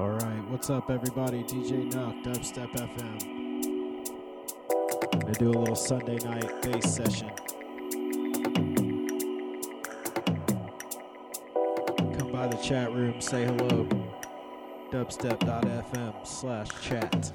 All right, what's up, everybody? DJ Nuck, Dubstep FM. Gonna do a little Sunday night bass session. Come by the chat room, say hello. Dubstep.fm slash chat.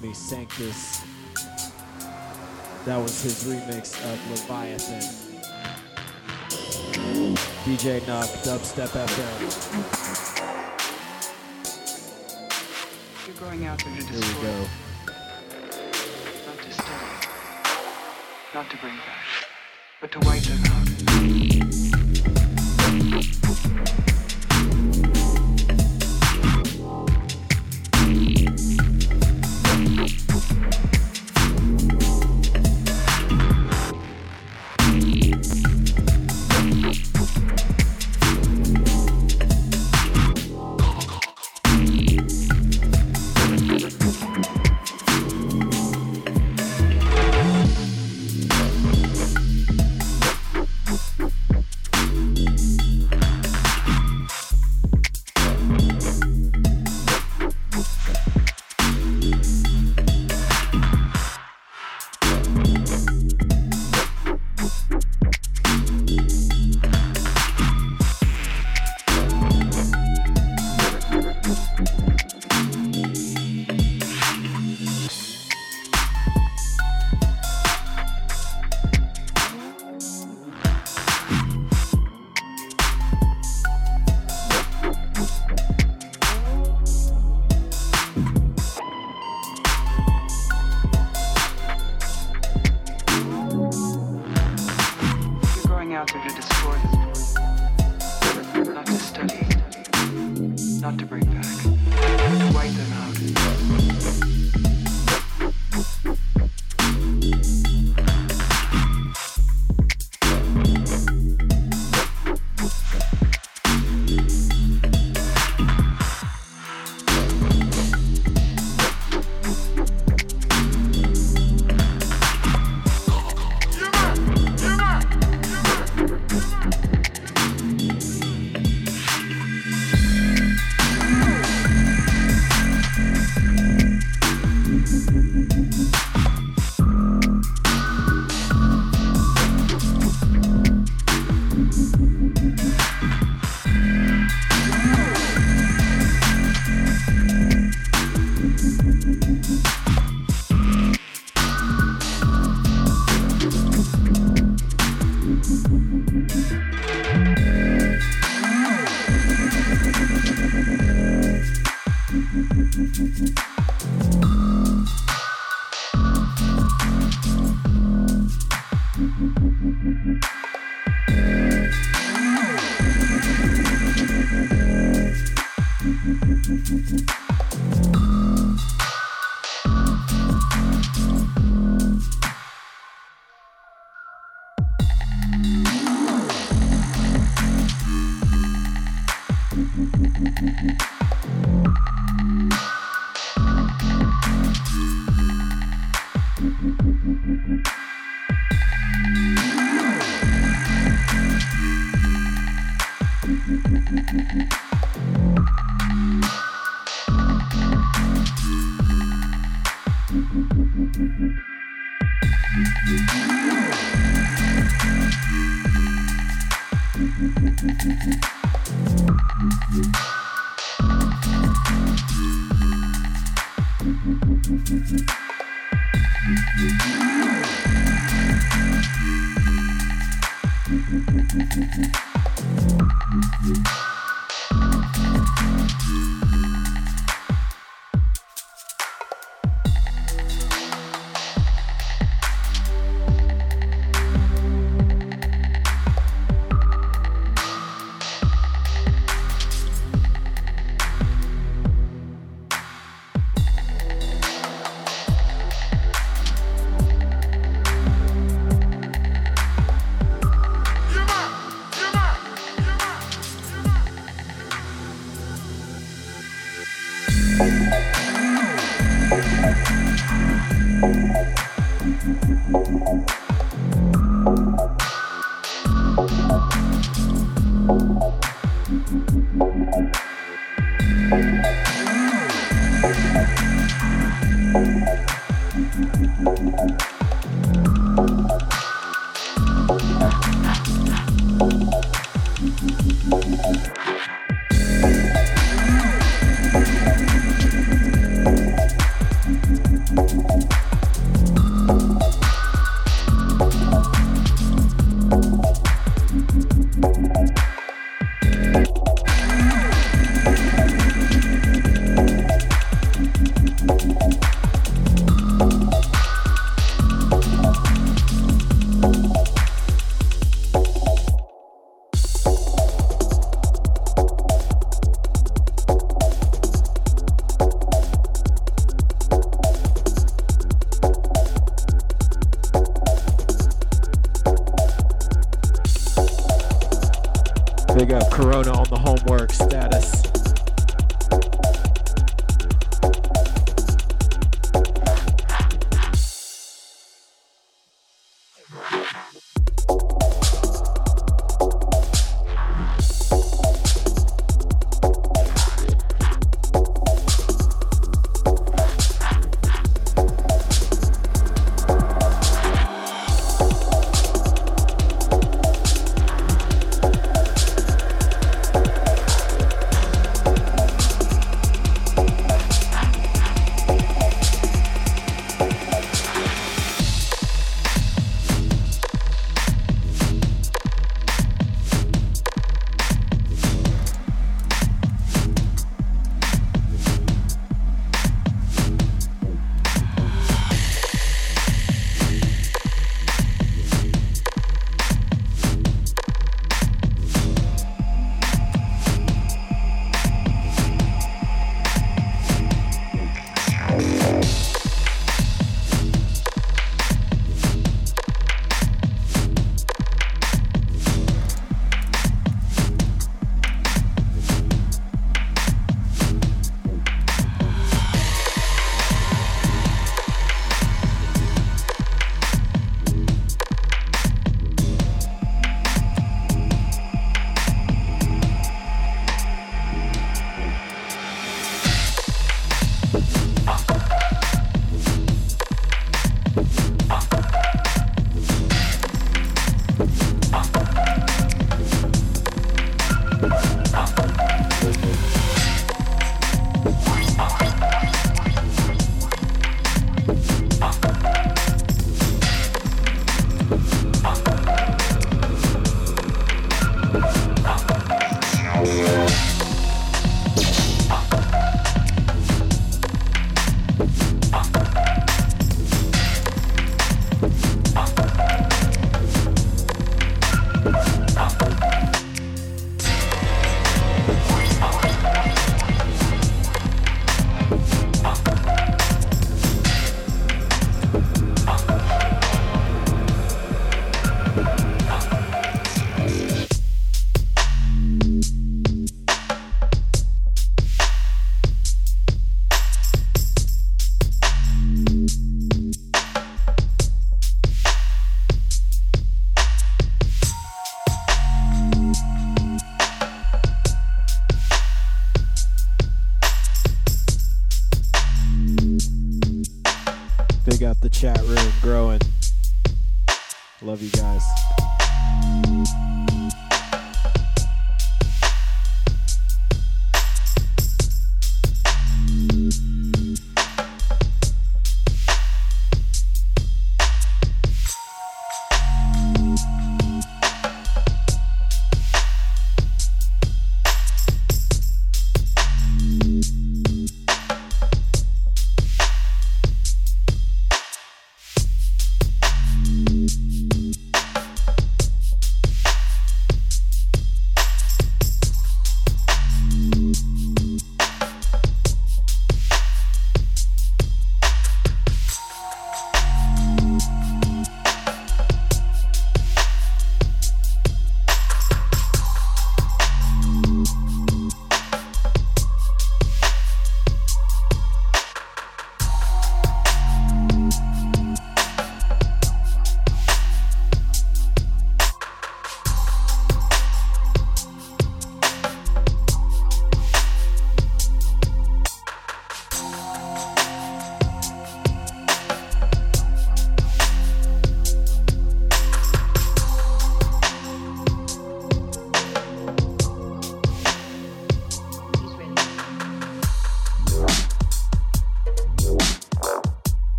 Homie Sanctus. That was his remix of Leviathan. DJ Nuck, Dubstep FM. You're going out there to Here we go. not to study, not to bring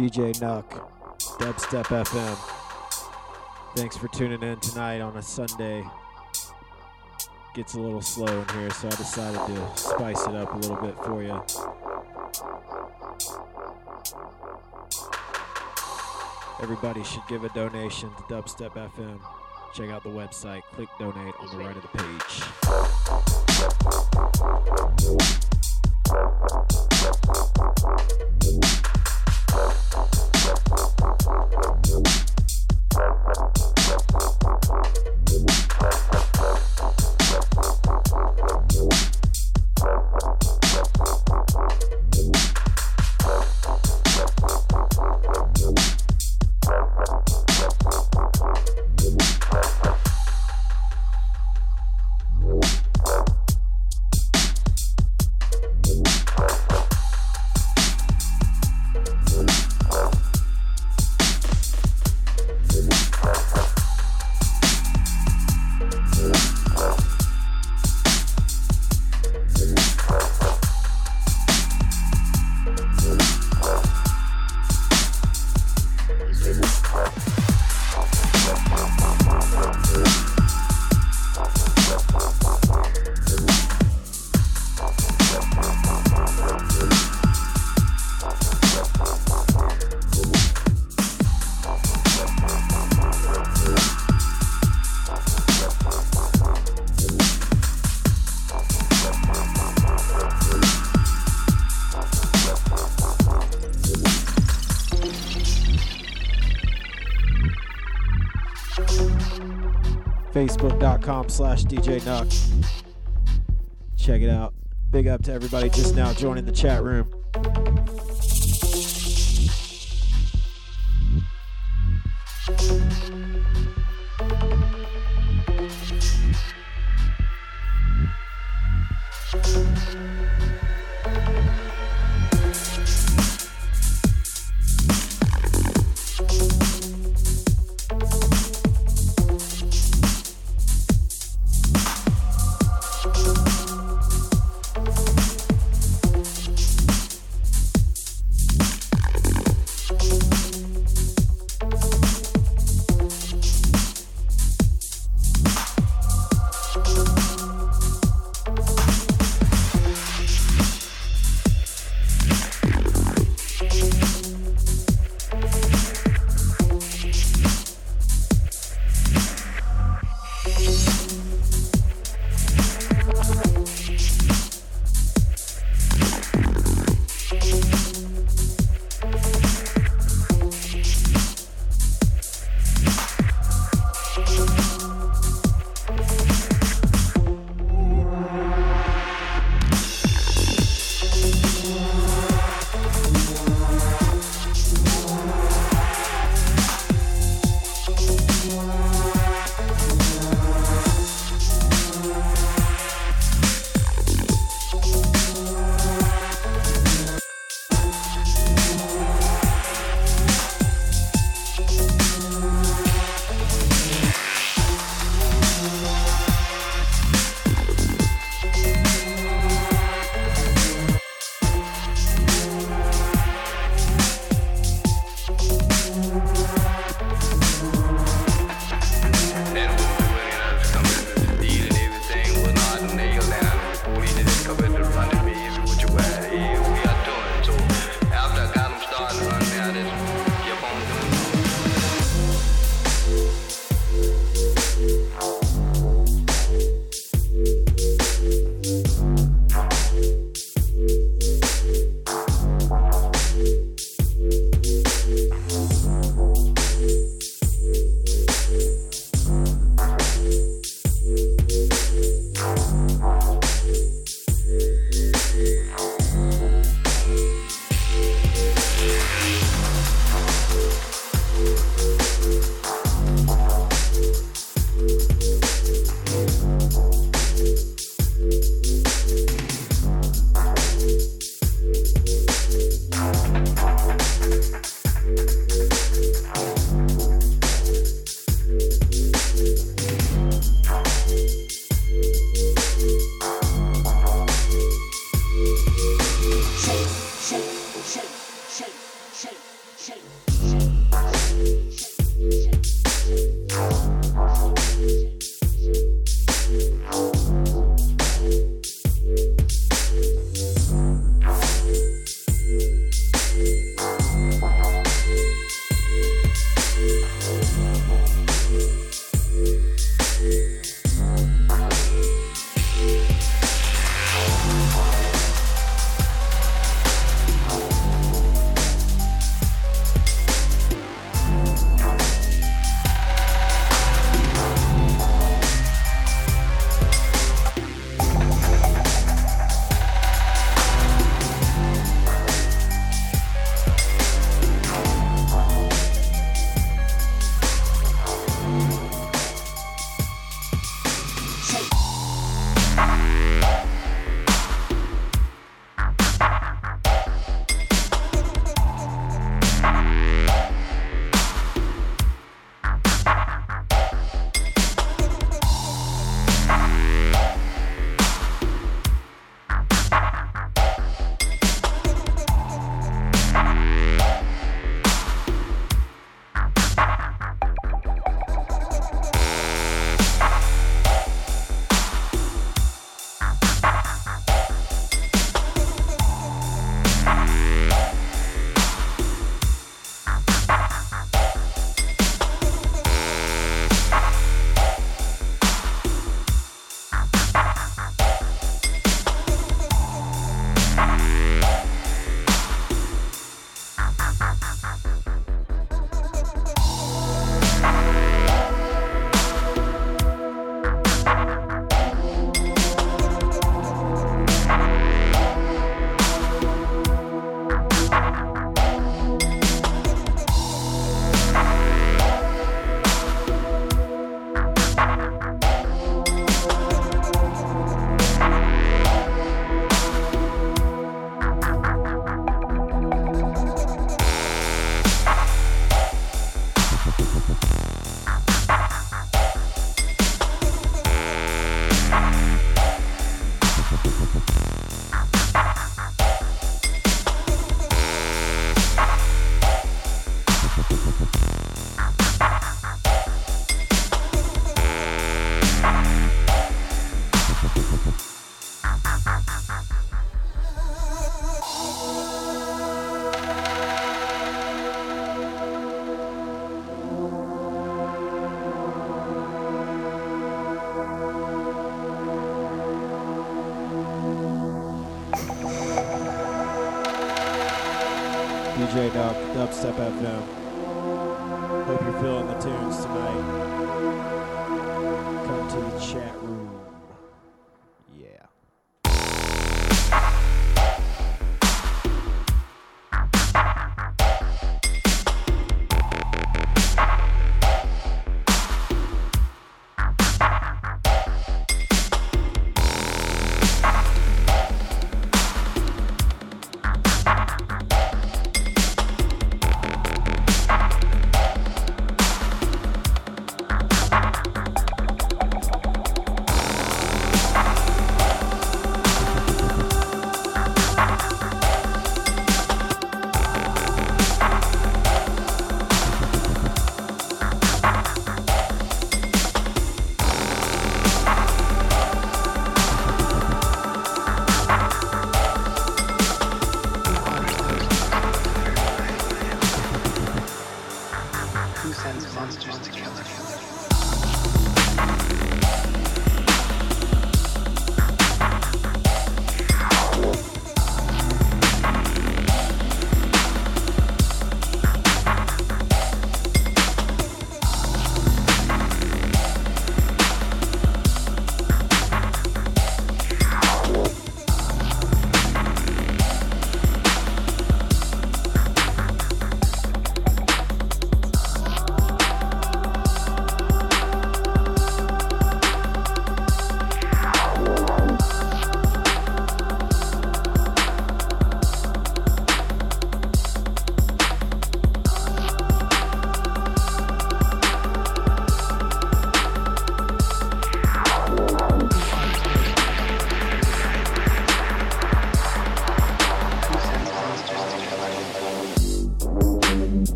DJ Nuck, Dubstep FM. Thanks for tuning in tonight on a Sunday. Gets a little slow in here, so I decided to spice it up a little bit for you. Everybody should give a donation to Dubstep FM. Check out the website, click donate on the right of the page. facebook.com slash DJ. Check it out. Big up to everybody just now joining the chat room.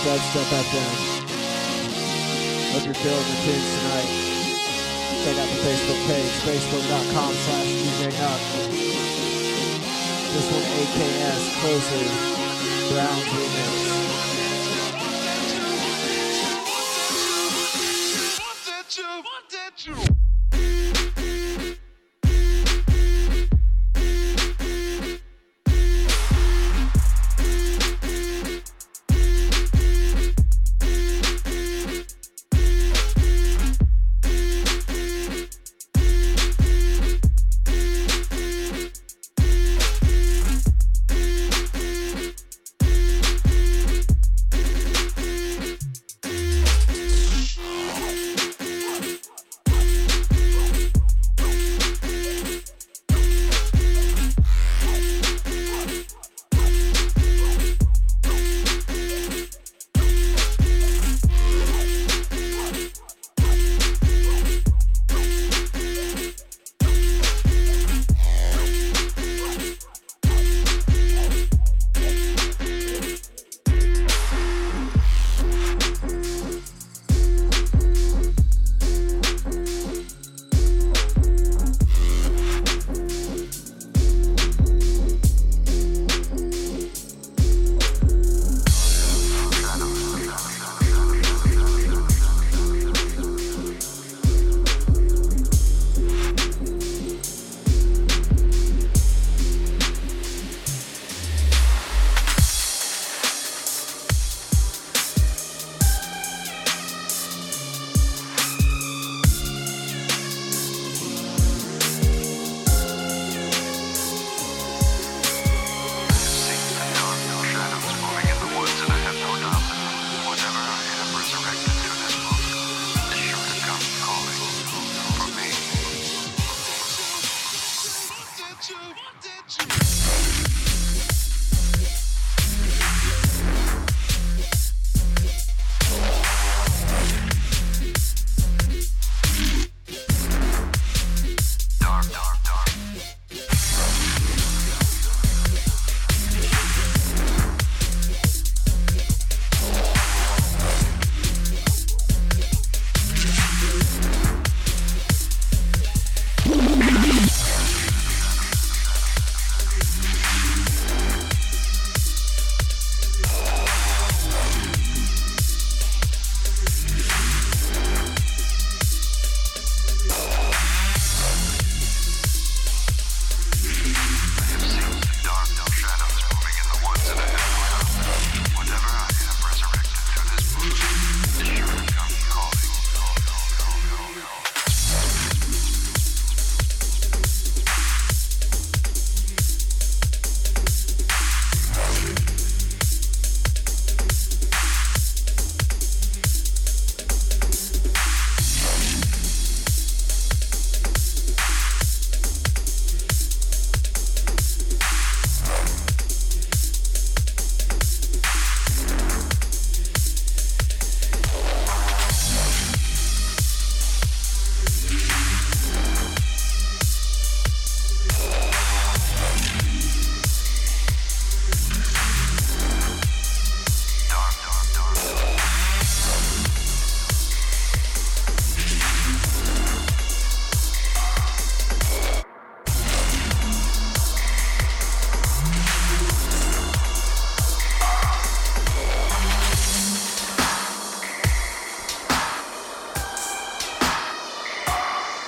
DJ Nuck, Dubstep FM. Hope you're feeling the tunes tonight. Check out the Facebook page, facebook.com slash DJ. This one AKS, Closer, Brown's remix.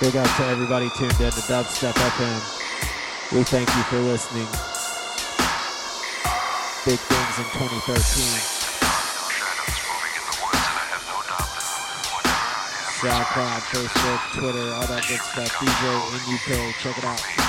Big up to everybody tuned in to Dubstep FM. We thank you for listening. Big things in 2013. SoundCloud, Facebook, Twitter, all that good stuff. DJ in UK, check it out.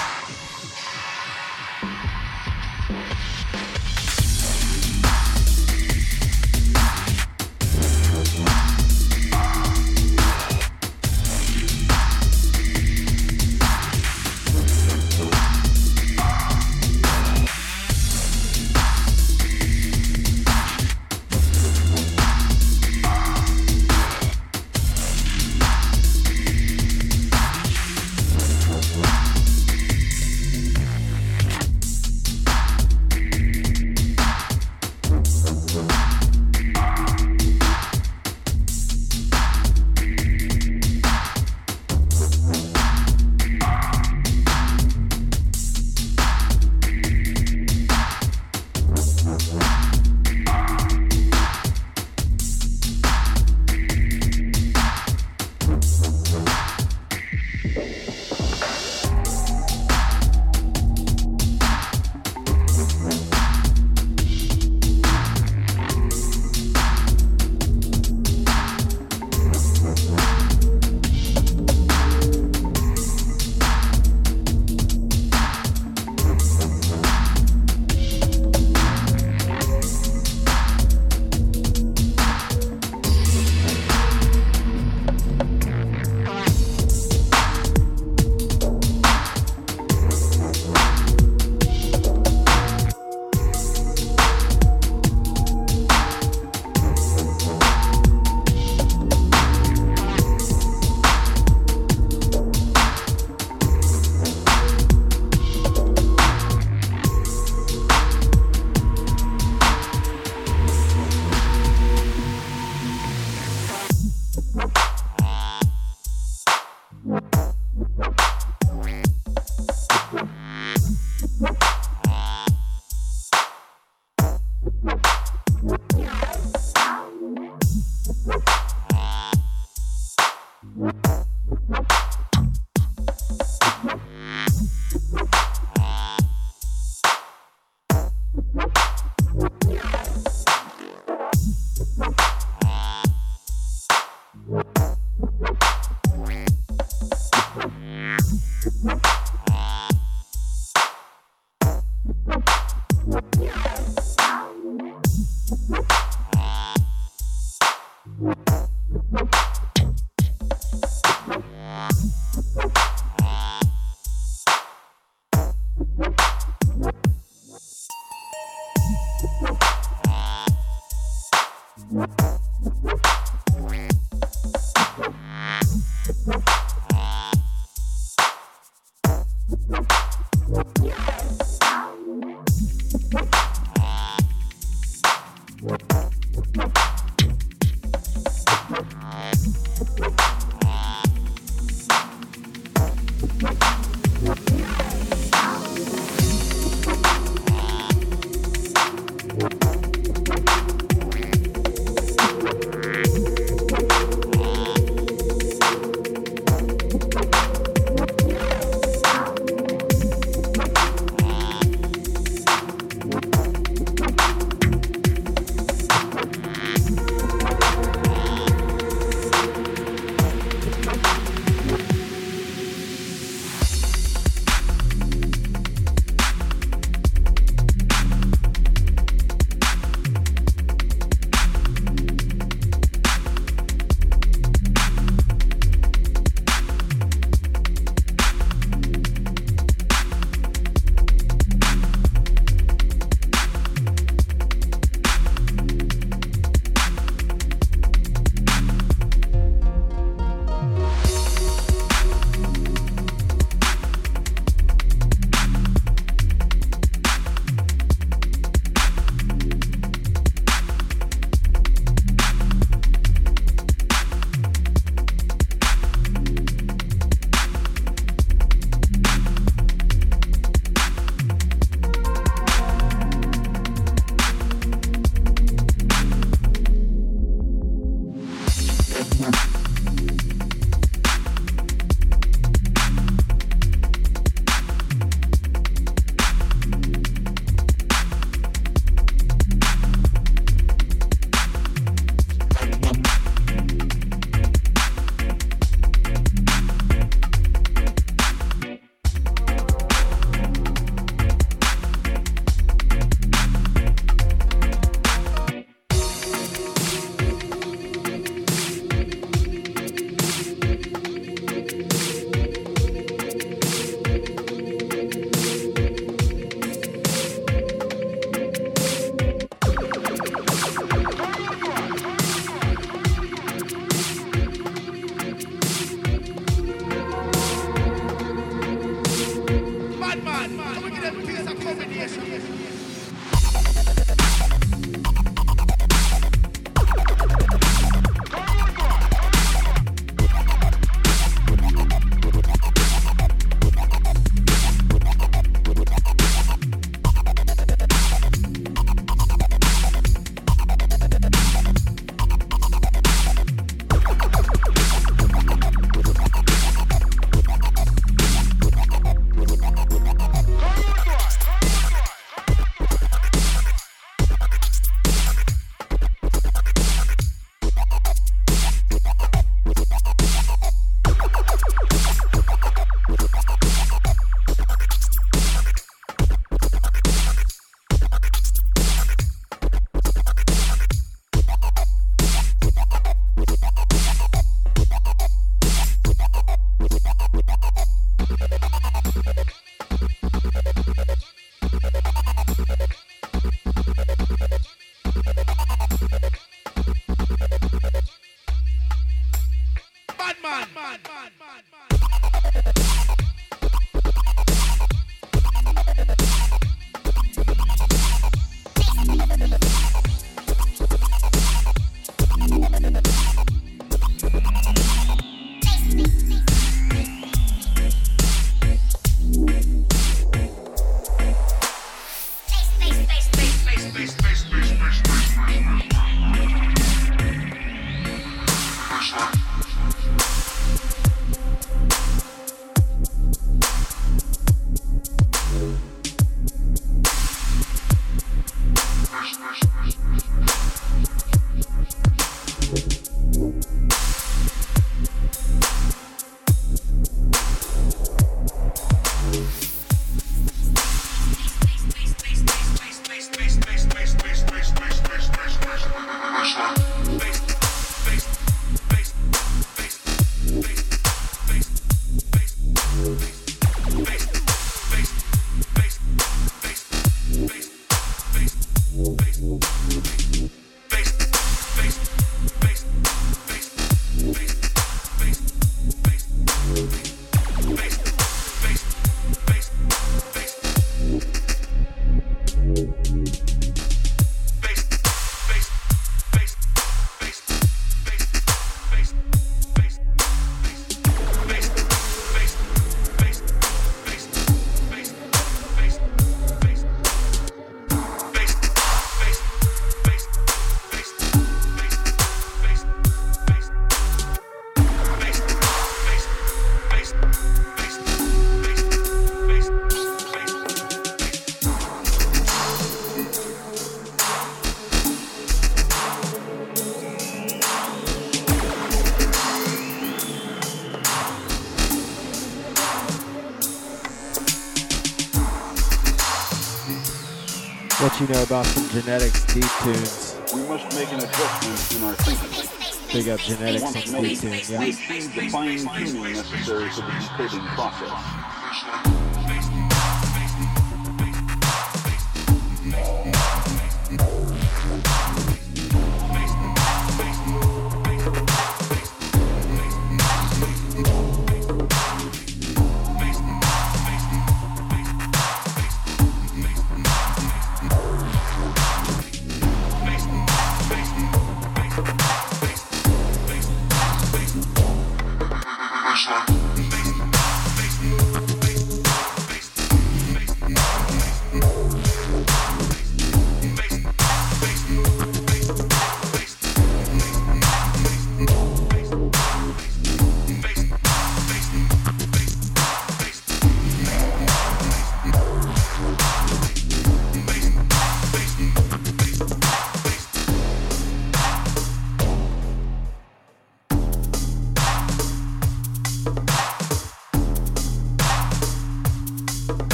Know about some genetics deep tunes? We must make an adjustment in our thinking. Big up genetics on deep tunes. we Yeah. achieve the fine tuning necessary for the decoding process.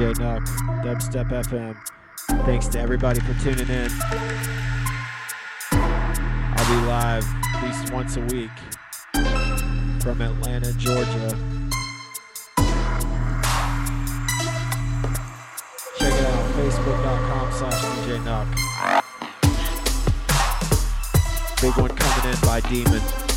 DJ Nuck, Dubstep FM. Thanks to everybody for tuning in. I'll be live at least once a week from Atlanta, Georgia. Check it out, facebook.com slash DJ Nuck. Big one coming in by Demon.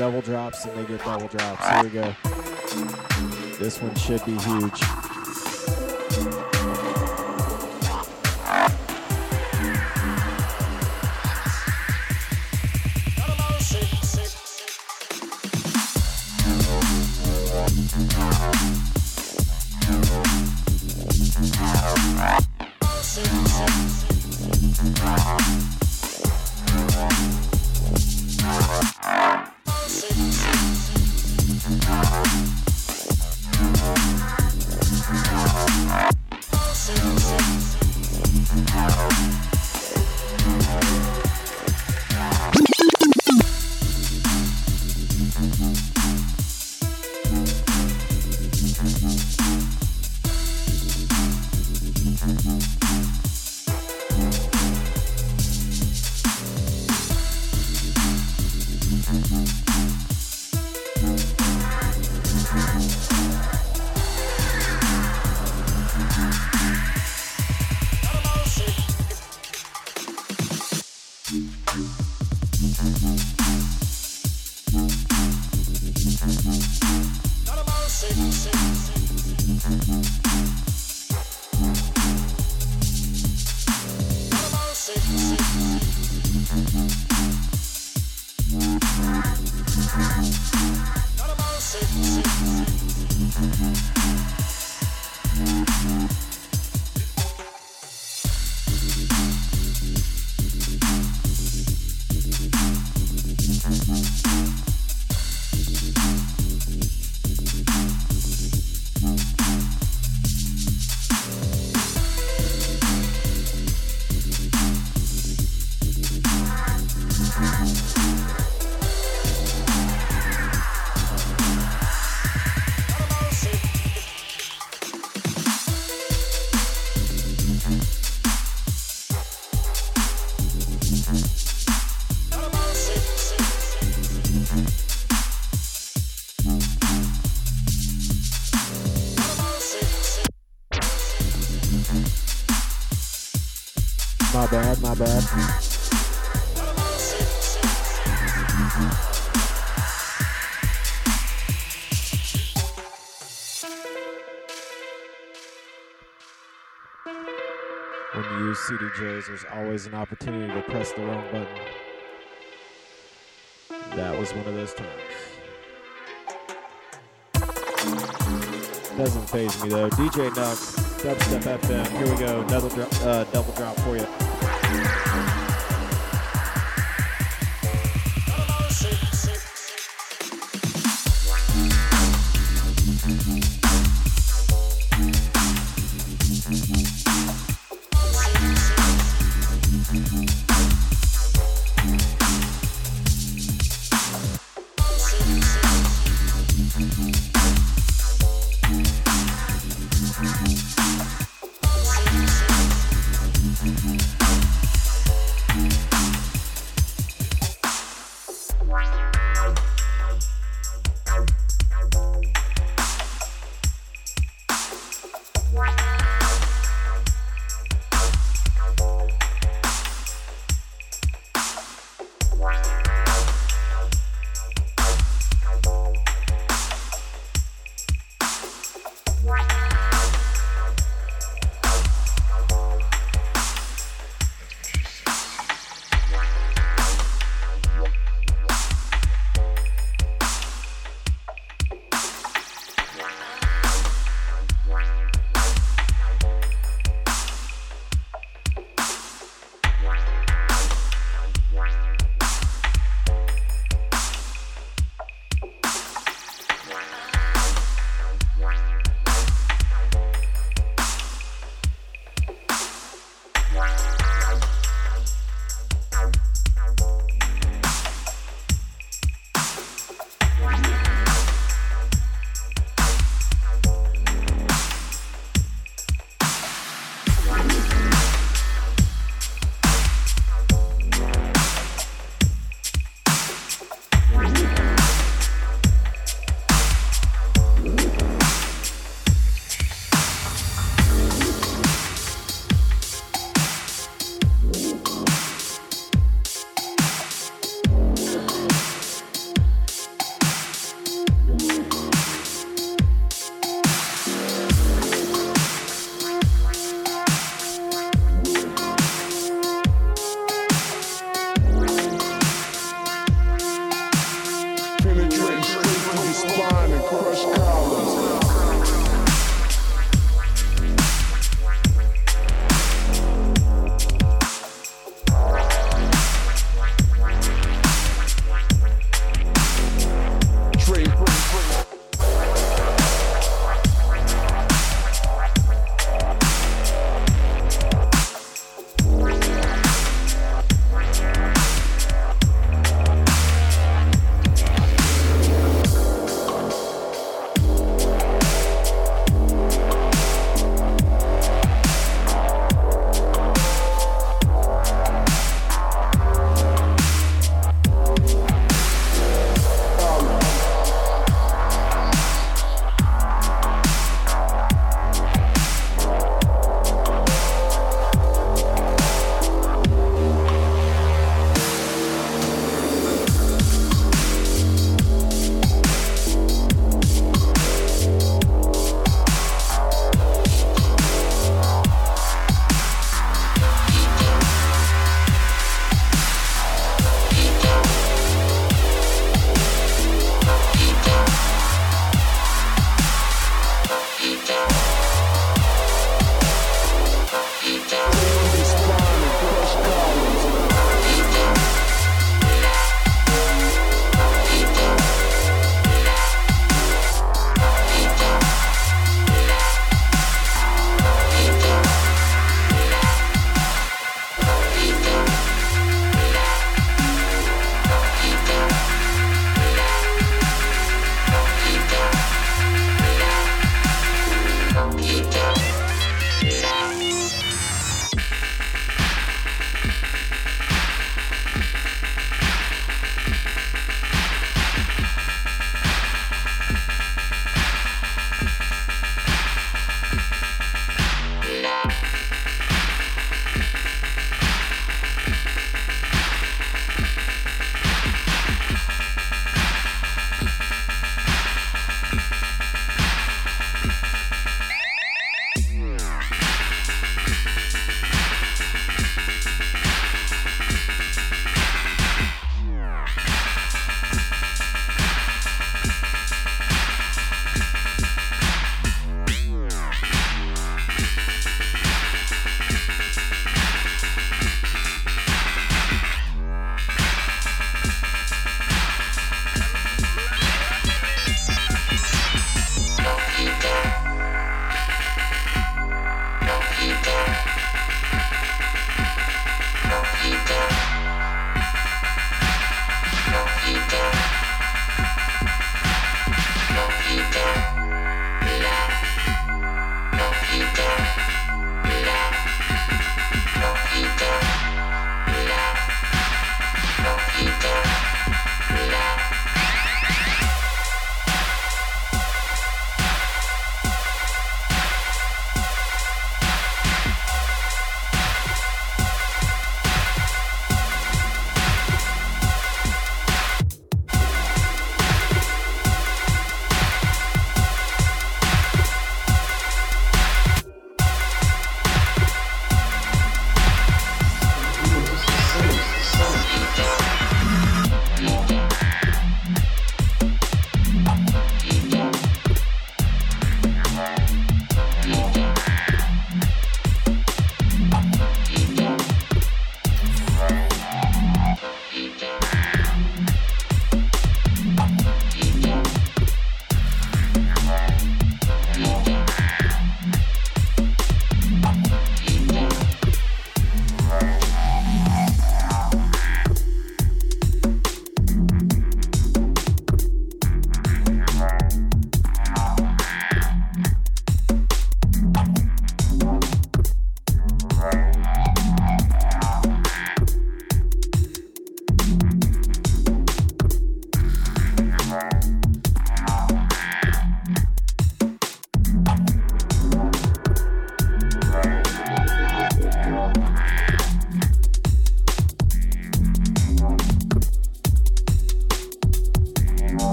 Double drops and they get double drops. Here we go. This one should be huge. There's always an opportunity to press the wrong button. That was one of those times. Doesn't faze me though. DJ Nuck, Dubstep FM. Here we go. Double uh, double drop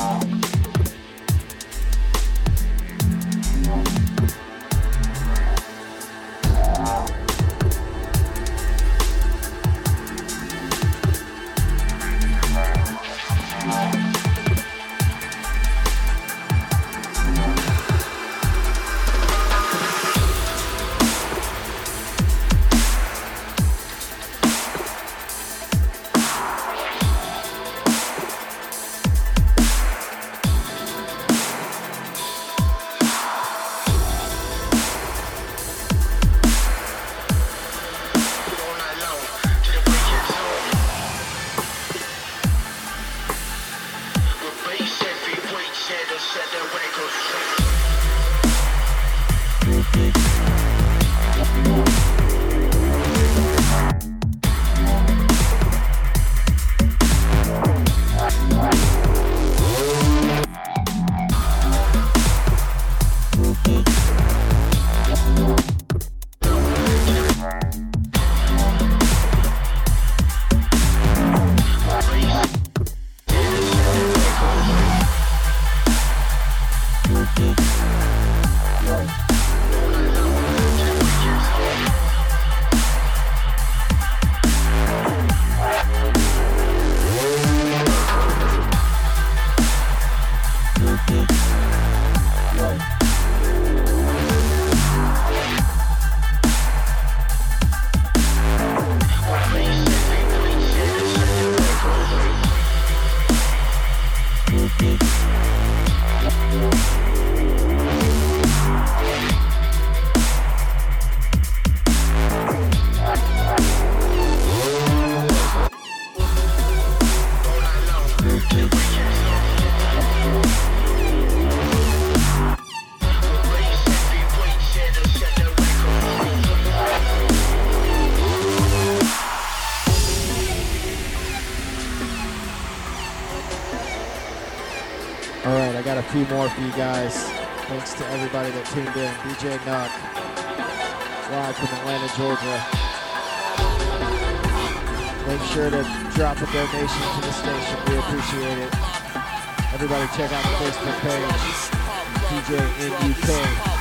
All few more for you guys. Thanks to everybody that tuned in. DJ Nuck, live from Atlanta, Georgia. Make sure to drop a donation to the station. We appreciate it. Everybody check out the Facebook page, DJ Nuck. Locking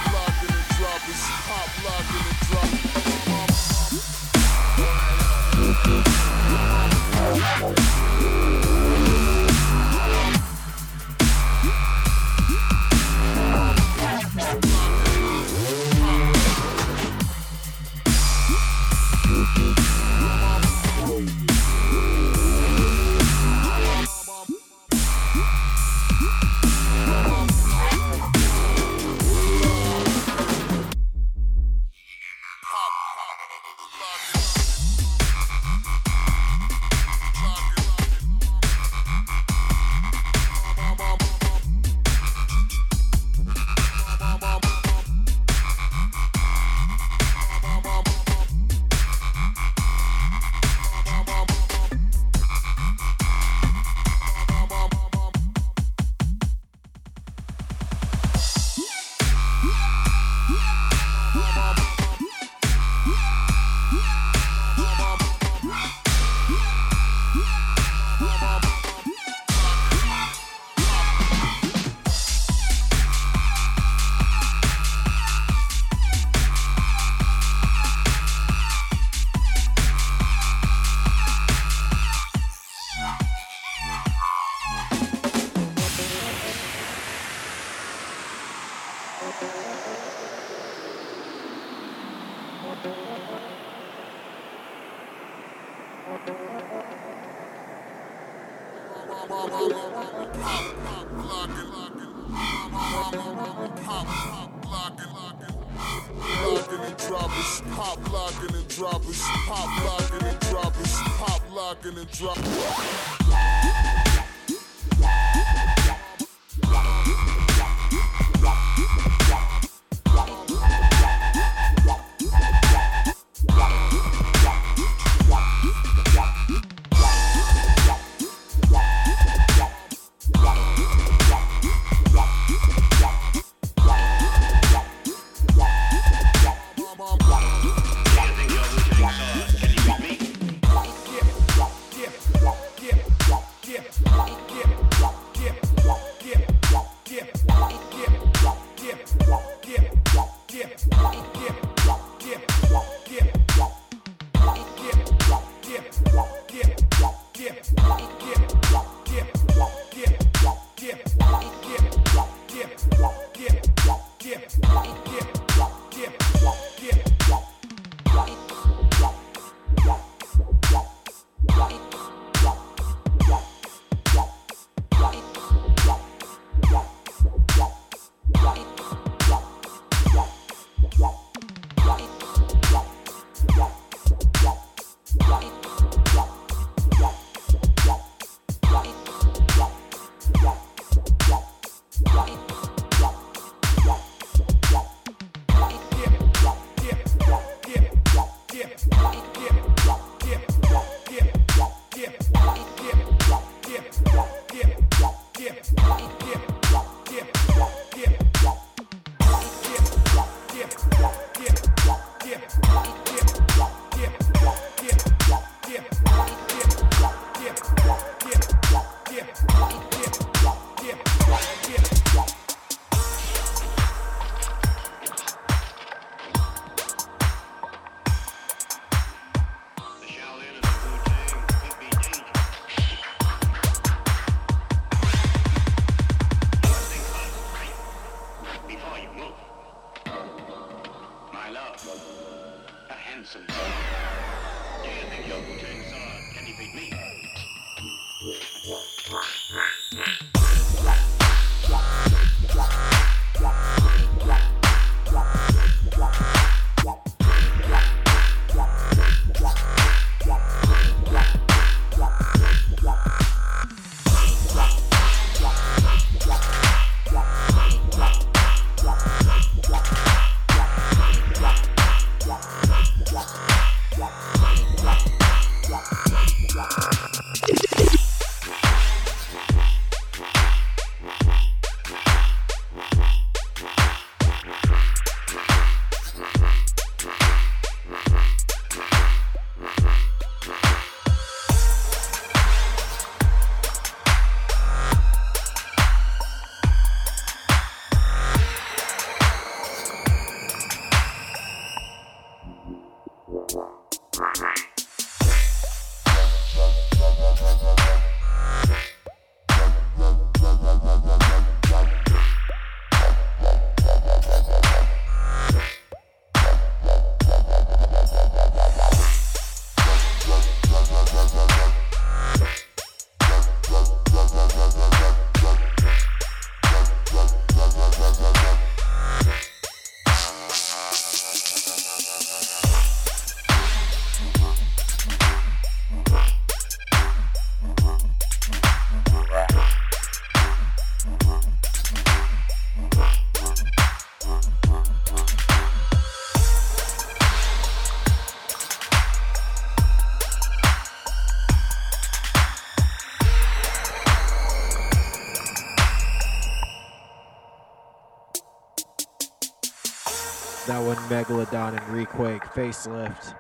Megalodon and Requake Facelift.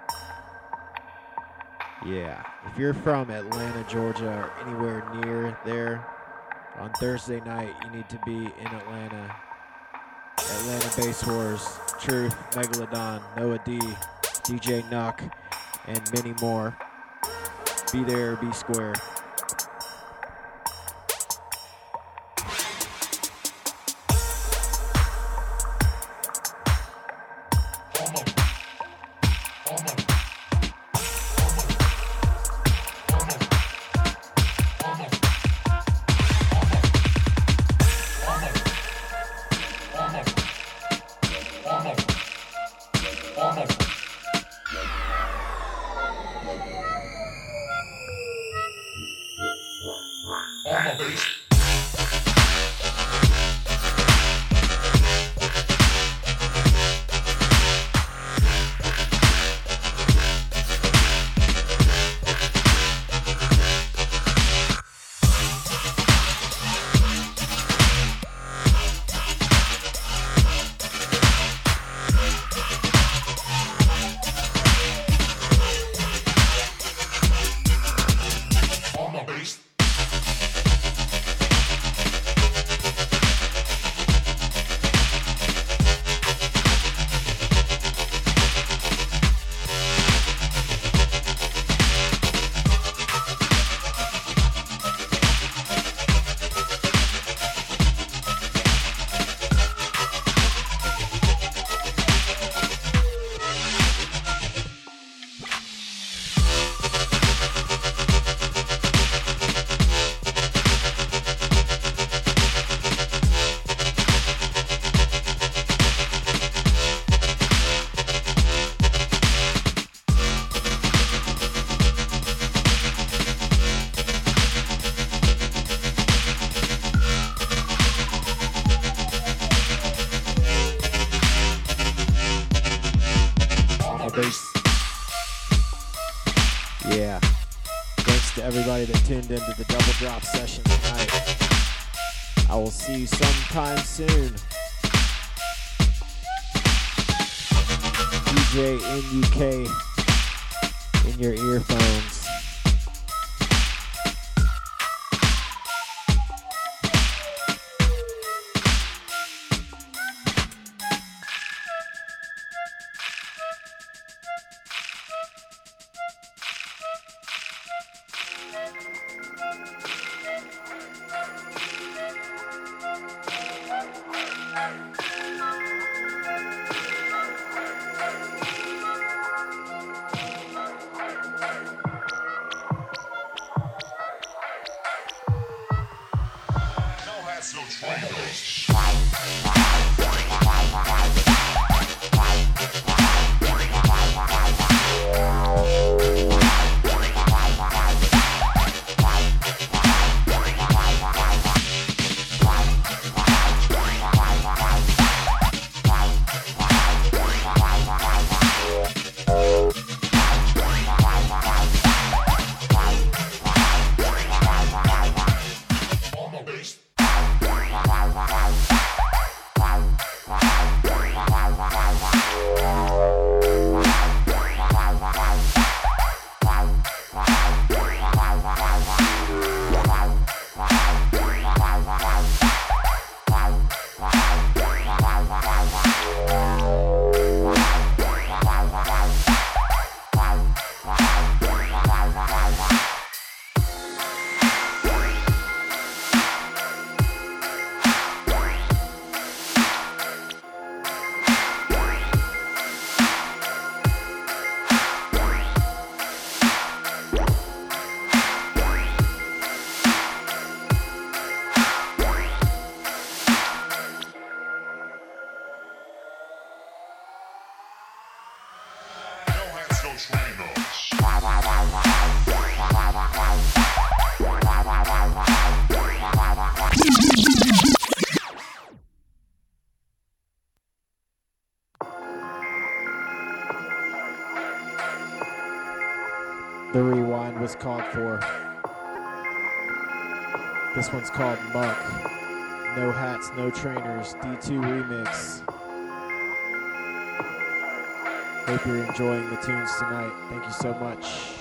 Yeah, if you're from Atlanta, Georgia, or anywhere near there, on Thursday night, you need to be in Atlanta. Atlanta Bass Wars, Truth, Megalodon, Noah D, DJ Nuck, and many more. Be there, be square. Tuned into the double drop session tonight. I will see you sometime soon. DJ Nuck in your earphones. Called for. This one's called Muck. No hats, no trainers. D2 remix. Hope you're enjoying the tunes tonight. Thank you so much.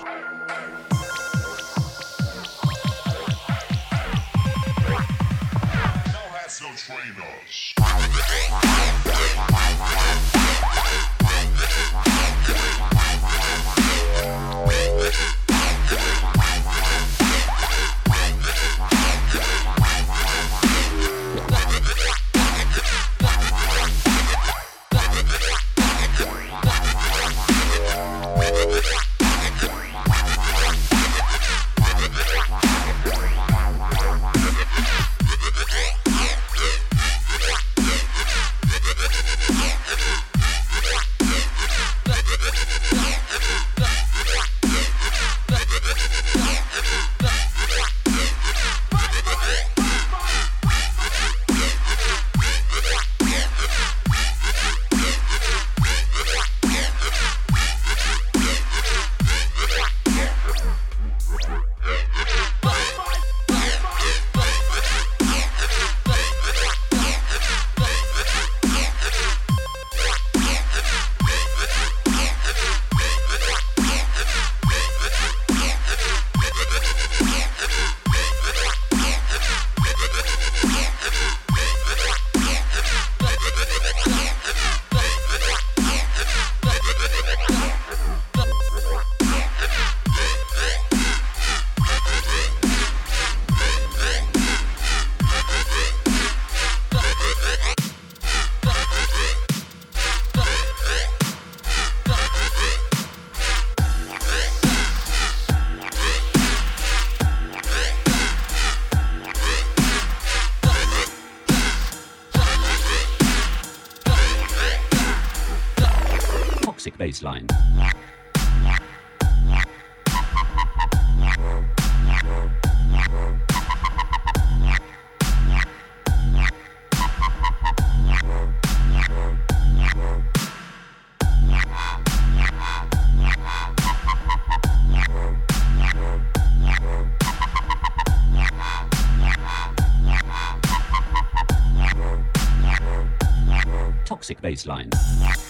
Toxic baseline.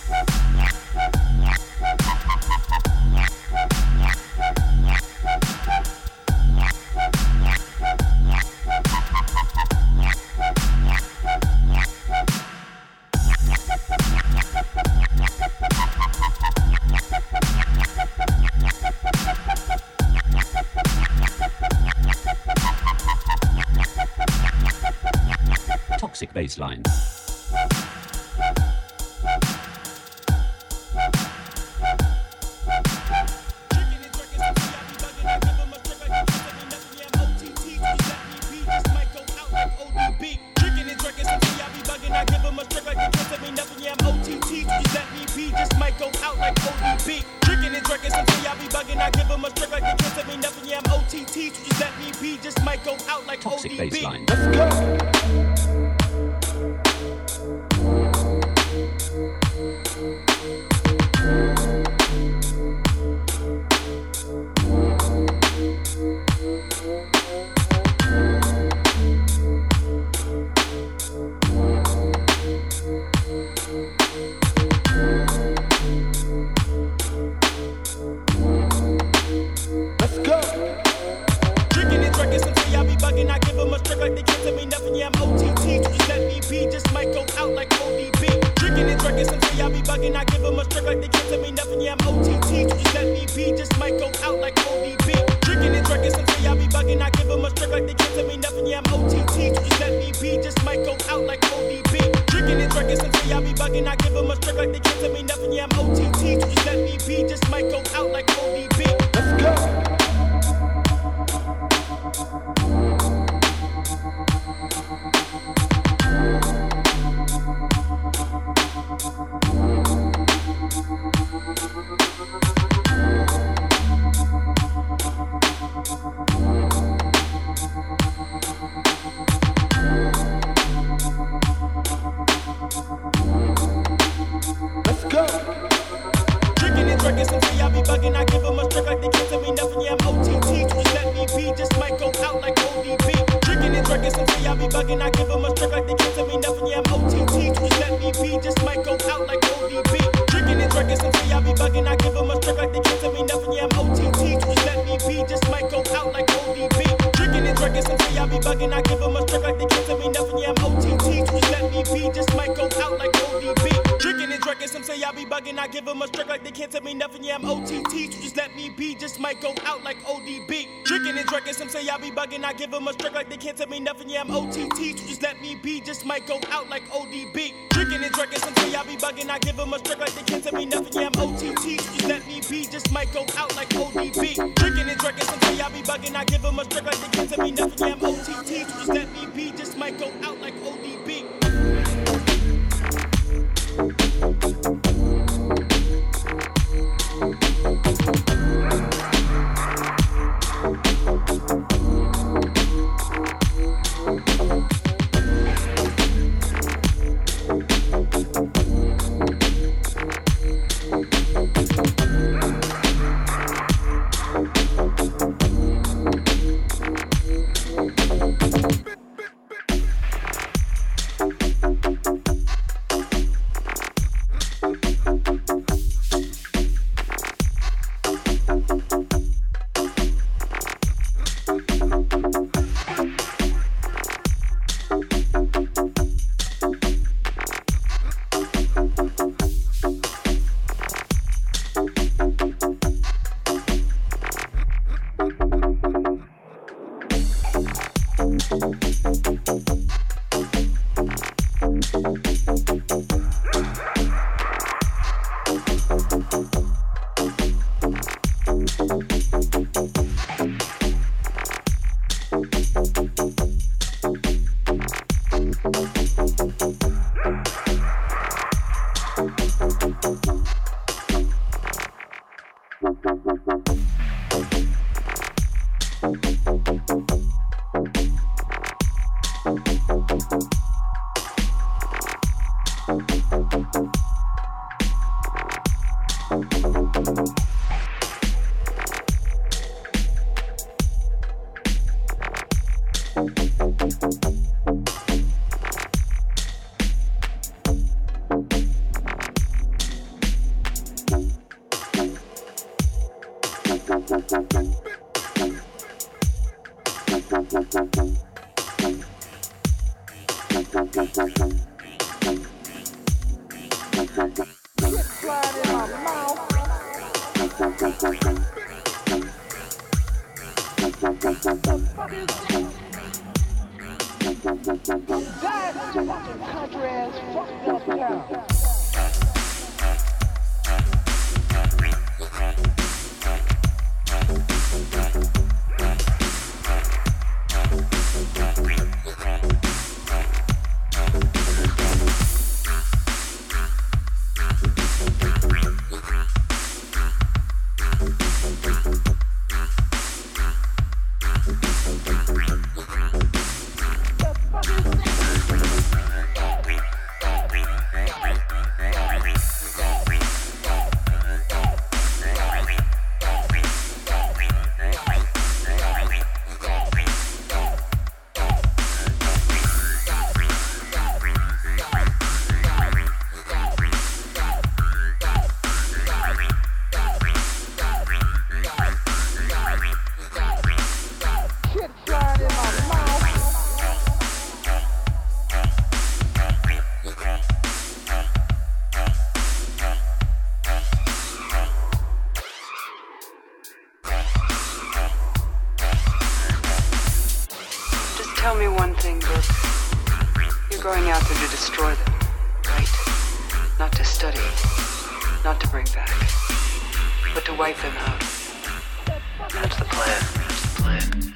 baseline. tell me nothing, yeah, I'm OTT. So just let me be, just might go out like ODB. Drinking and drinking, some say I be bugging, I give them a strike like they can't tell me nothing, yeah, I'm OTT. So just let me be, just might go out like ODB. Drinking and drinking, some say I be bugging, I give them a strike like they can't tell me nothing, yeah, I'm OTT. So just let me be, just might go out like ODB. Drinking and drinking, some say I be bugging, I give them a strike like they can't tell me nothing, yeah, I'm OTT. So just let me be, just might go out like ODB. Tell me one thing, Brooke. You're going out there to destroy them, right? Not to study, not to bring back, but to wipe them out. That's the plan. That's the plan.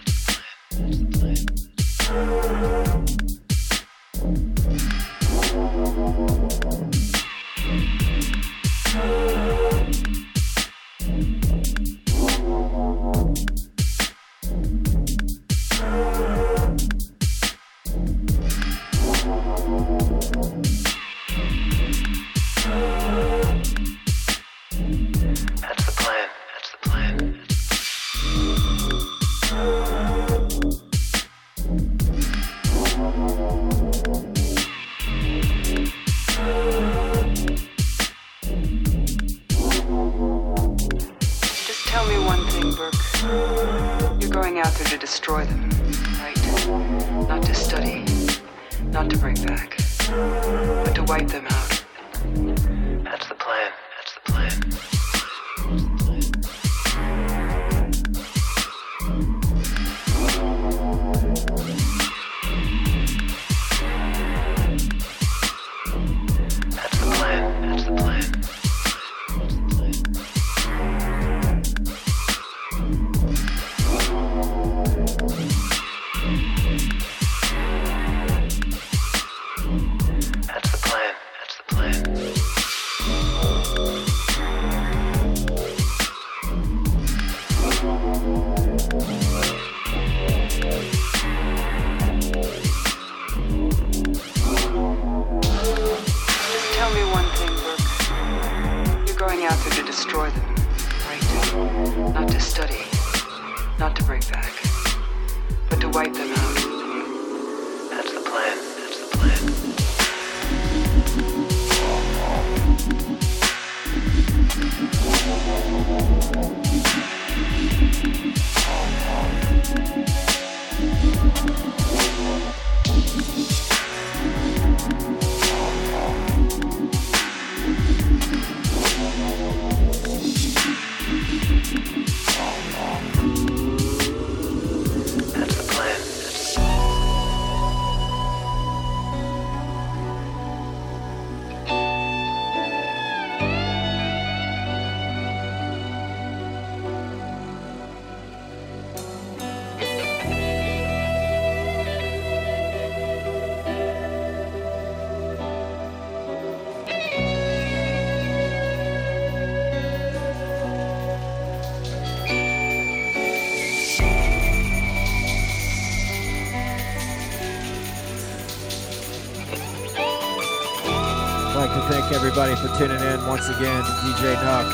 Once again DJ Nuck.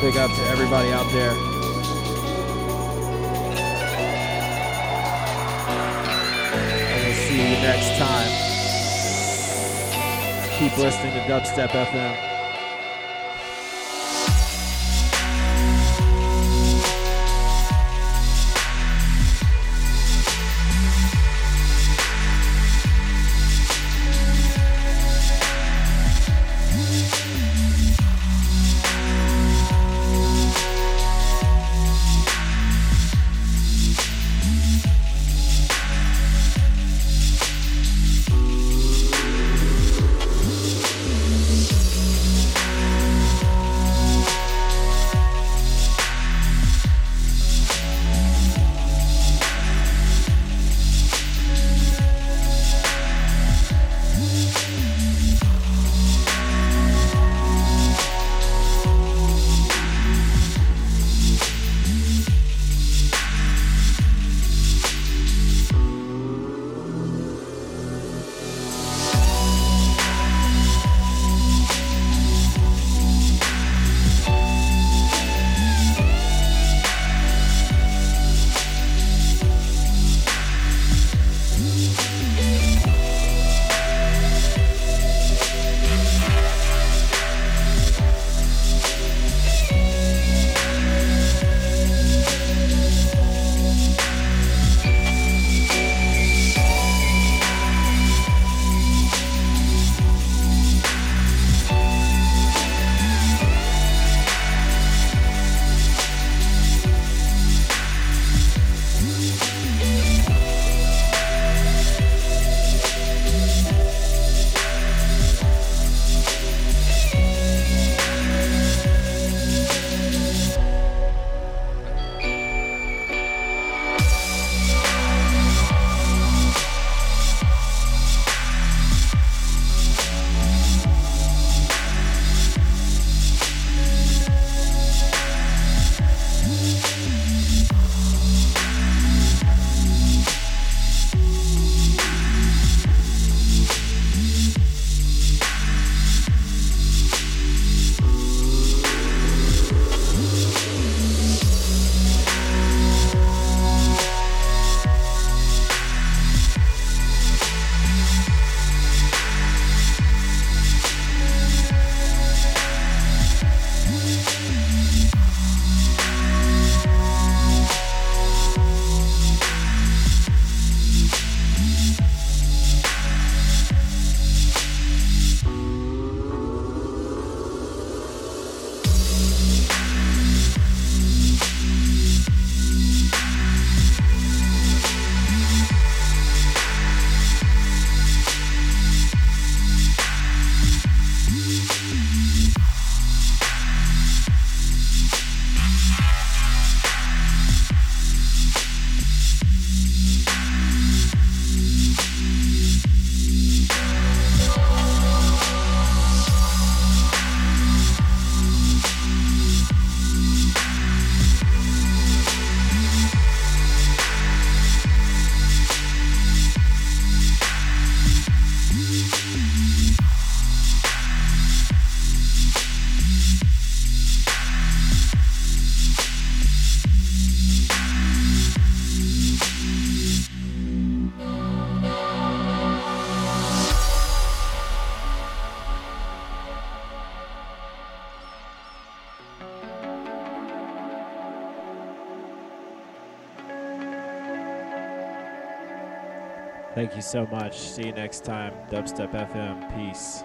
Big up to everybody out there. And we'll see you next time. Keep listening to Dubstep FM. Thank you so much. See you next time. Dubstep FM. Peace.